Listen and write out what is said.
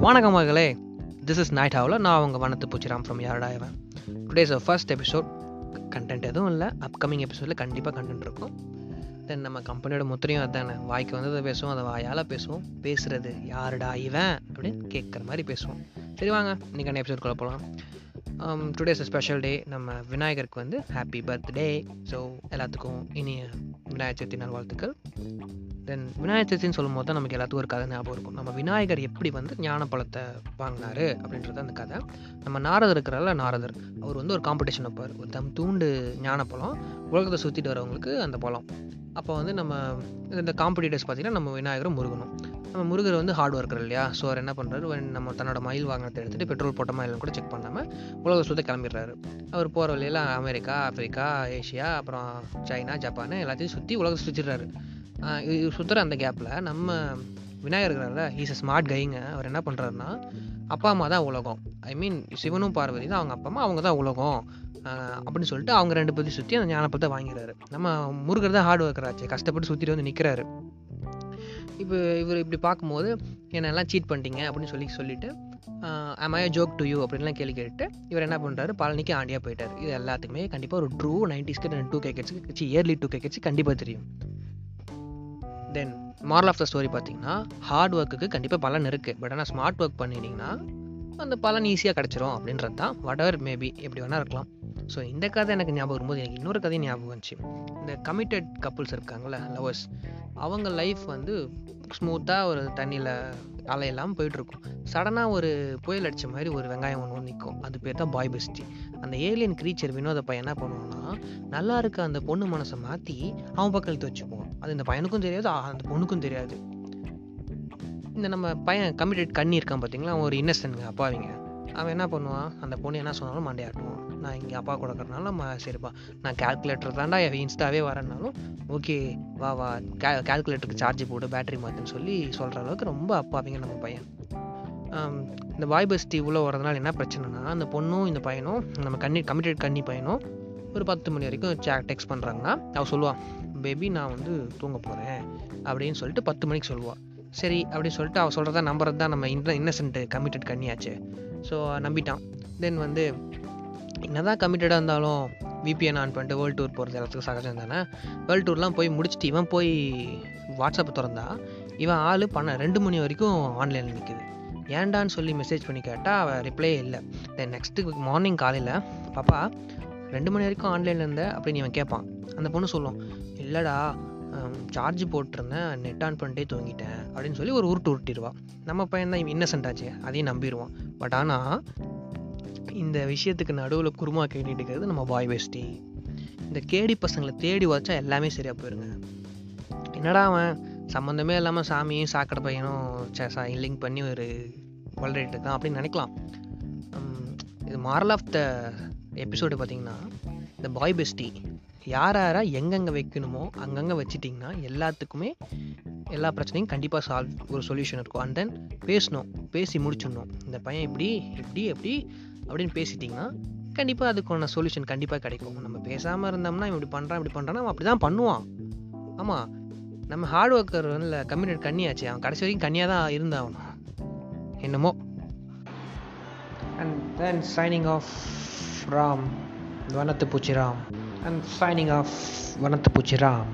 வணக்கம் மகளே. This is night ஹாவில் நான் அவங்க வனத்து பூச்சிராம் ஃப்ரம் யாரடாயவன் டுடேஸ் ஃபர்ஸ்ட் எபிசோட் கண்டென்ட் எதுவும் இல்லை. அப்கமிங் எபிசோடில் கண்டிப்பாக கண்டென்ட் இருக்கும். தென் நம்ம கம்பெனியோட முத்திரையும் அதானே. வாய்க்கு வந்ததை பேசுவோம் அதை வாயால் பேசுவோம். பேசுகிறது யாருடா இவன் அப்படின்னு கேட்குற மாதிரி பேசுவோம். சரி வாங்க இன்றைக்கான எபிசோட் போகலாம் டுடேஸ் ஸ்பெஷல் டே நம்ம விநாயகருக்கு வந்து ஹாப்பி பர்த்டே ஸோ எல்லாத்துக்கும் இனிய விநாயகர் சதுர்த்தி நல்வாழ்த்துக்கள் தென் விநாயகர் சதுர்த்தின்னு சொல்லும் போது தான் நமக்கு எல்லாத்துக்கும் ஒரு கதை ஞாபகம் இருக்கும். நம்ம விநாயகர் எப்படி வந்து ஞான பழத்தை வாங்கினாரு அப்படின்றது அந்த கதை. நம்ம நாரதர் இருக்கிறால நாரதர். அவர் வந்து ஒரு காம்படிஷன் வைப்பார். ஒரு தம் தூண்டு ஞானப்பழம். உலகத்தை சுற்றிட்டு வரவங்களுக்கு அந்த பழம். அப்போ வந்து நம்ம இந்த காம்படிட்டர்ஸ் பார்த்தீங்கன்னா நம்ம விநாயகரும் முருகனும். நம்ம முருகர் வந்து ஹார்ட் ஒர்க்கர் இல்லையா? ஸோ அவர் என்ன பண்ணுறாரு நம்ம தன்னோட மயில் வாகனத்தை எடுத்துகிட்டு பெட்ரோல் போட்ட மயிலும் கூட செக் பண்ணாமல் உலக சுத்த கிளம்பிடுறாரு. அவர் போகிற வழியில் அமெரிக்கா ஆப்பிரிக்கா ஏஷியா அப்புறம் சைனா ஜப்பான் எல்லாத்தையும் சுற்றி உலகத்தை சுற்றிடுறாரு சுற்றுற அந்த கேப்பில் நம்ம விநாயகர் இருக்கிறார ஹீஸ் அ ஸ்மார்ட் கைங்க அவர் என்ன பண்ணுறாருன்னா அப்பா அம்மா தான் உலகம். ஐ மீன் சிவனும் பார்வதி தான் அவங்க அப்பா அம்மா அவங்க தான் உலகம். அப்படின்னு சொல்லிட்டு அவங்க ரெண்டு பற்றி சுற்றி அந்த ஞானப்பத்தை வாங்கிறாரு நம்ம முருகர் தான் ஹார்ட் ஒர்க்கர் ஆச்சு கஷ்டப்பட்டு சுற்றிட்டு வந்து நிற்கிறாரு இப்போ இவர் இப்படி பார்க்கும்போது என்னெல்லாம் சீட் பண்ணிட்டீங்க அப்படின்னு சொல்லி சொல்லிட்டு I I joke to you அப்படின்லாம் கேள்வி கேட்டு இவர் என்ன பண்ணுறாரு பழனிக்கு ஆண்டியாக போயிட்டார். இது எல்லாத்துக்குமே கண்டிப்பாக ஒரு ட்ரூ நைன்டிஸ்க்கு டூ கே இயர்லி டூ கேக்கெட்ஸ் கண்டிப்பாக தெரியும். Then moral of the story பார்த்தீங்கன்னா ஹார்ட் ஒர்க்குக்கு கண்டிப்பாக பலன் இருக்குது பட் ஆனால் ஸ்மார்ட் ஒர்க் பண்ணிட்டீங்கன்னா அந்த பலன் ஈஸியாக கிடச்சிரும் அப்படின்றது தான் வட் எவர் மேபி எப்படி வேணால் இருக்கலாம். ஸோ இந்த கதை எனக்கு ஞாபகம் வரும்போது எனக்கு இன்னொரு கதையும் ஞாபகம் வந்துச்சு. இந்த கமிட்டட் கப்புள்ஸ் இருக்காங்களே லவர்ஸ் அவங்க லைஃப் வந்து ஸ்மூத்தாக ஒரு தண்ணியில் அலையெல்லாம் போயிட்டுருக்கும். சடனாக ஒரு புயல் அடித்த மாதிரி ஒரு வெங்காயம் ஒன்று நிற்கும் அது பேர் தான் பாய் பெஸ்டி அந்த ஏலியன் க்ரீச்சர் வினோத பையன் என்ன பண்ணுவோம்னா நல்லா இருக்க அந்த பொண்ணு மனசை மாற்றி அவன் பக்கம் இழுத்து வச்சுக்குவான். அது இந்த பையனுக்கும் தெரியாது அந்த பொண்ணுக்கும் தெரியாது. இந்த நம்ம பையன் கமிட்டட் கண்ணி இருக்கான் பார்த்தீங்களா அவன் ஒரு இன்னசென்ட்ங்க அப்பாவிங்க. அவன் என்ன பண்ணுவான்? அந்த பொண்ணு என்ன சொன்னாலும் மண்டையாட்டுவான் நான் இங்கே அப்பா கொடுக்கறனால நம்ம சரிப்பா. நான் கேல்குலேட்டர் தாண்டா இன்ஸ்டாவே வரேன்னாலும் ஓகே வா வா. கே கேல்குலேட்டருக்கு சார்ஜ் போட்டு பேட்டரி மாற்றுன்னு சொல்லி சொல்கிற அளவுக்கு ரொம்ப அப்பாவிங்க நம்ம பையன். இந்த பாய் பஸ்டி உள்ளே வரதுனால என்ன பிரச்சனைனா அந்த பொண்ணும் இந்த பையனும் நம்ம கண்ணி கமிட்டட் கண்ணி பையனும் ஒரு பத்து மணி வரைக்கும் சே டெக்ஸ்ட் பண்ணுறாங்கன்னா அவள் சொல்லுவான் பேபி நான் வந்து தூங்க போகிறேன் அப்படின்னு சொல்லிட்டு பத்து மணிக்கு சொல்லுவாள் சரி அப்படின்னு சொல்லிட்டு அவள் சொல்கிறதா நம்புறது தான் நம்ம இன்ன இன்னசென்ட் கமிட்டட் கண்ணியாச்சு. ஸோ நம்பிட்டான். தென் வந்து என்னதான் கமிட்டடாக இருந்தாலும் விபிஎன் ஆன் பண்ணிட்டு வேர்ல்டு டூர் போகிறது எல்லாத்துக்கும் சகஜம் தானே? வேர்ல்டு டூர்லாம் போய் முடிச்சுட்டு இவன் போய் வாட்ஸ்அப்பை திறந்தா இவன் ஆள் பண்ண ரெண்டு மணி வரைக்கும் ஆன்லைனில் நிற்குது ஏன்டான்னு சொல்லி மெசேஜ் பண்ணி கேட்டால் அவள் ரிப்ளே இல்லை. தென் நெக்ஸ்ட்டு மார்னிங் காலையில் பாப்பா ரெண்டு மணி வரைக்கும் ஆன்லைனில் இருந்த? அப்படின்னு இவன் கேட்பான் அந்த பொண்ணு சொல்லும் இல்லைடா சார்ஜ் போட்டிருந்தேன் நெட் ஆன் பண்ணிட்டே தூங்கிட்டேன் அப்படின்னு சொல்லி ஒரு உருட்டு உருட்டிடுவான் நம்ம பையன் தான் இன்னசென்ட் ஆச்சு அதையும் நம்பிடுவான். பட் ஆனால் இந்த விஷயத்துக்கு நடுவில் குருமா கேட்டுட்டு இருக்கிறது நம்ம பாய் பெஸ்டி இந்த கேடி பசங்களை தேடி வச்சா எல்லாமே சரியாக போயிருங்க. என்னடா அவன்? சம்மந்தமே இல்லாமல் சாமியும் சாக்கடை பையனும் லிங்க் பண்ணி ஒரு வளரிட்டு இருக்கான் அப்படின்னு நினைக்கலாம். இது மாரல் ஆஃப் த எபிசோடு பார்த்தீங்கன்னா இந்த பாய் பெஸ்டி யார் யாராக எங்கெங்கே வைக்கணுமோ அங்கங்கே வச்சிட்டிங்கன்னா எல்லாத்துக்குமே எல்லா பிரச்சனையும் கண்டிப்பாக சால்வ் ஒரு சொல்யூஷன் இருக்கும். அண்ட் தென் பேசணும் பேசி முடிச்சிடணும். இந்த பையன் இப்படி இப்படி எப்படி அப்படின்னு பேசிட்டிங்கன்னா கண்டிப்பாக அதுக்கான சொல்யூஷன் கண்டிப்பாக கிடைக்கும். நம்ம பேசாமல் இருந்தோம்னா இப்படி பண்ணுறான் இப்படி பண்ணுறான் அவன் அப்படி தான் பண்ணுவான். ஆமாம் நம்ம ஹார்ட் ஒர்க்கர் இல்லை கம்யூனிட் கண்ணியாச்சு. அவன் கடைசி வரைக்கும் கண்ணியாக தான் இருந்தான். என்னமோ. And then signing off from வனத்து பூச்சி ராம் அண்ட் சைனிங் ஆஃப் வனத்து பூச்சி ராம்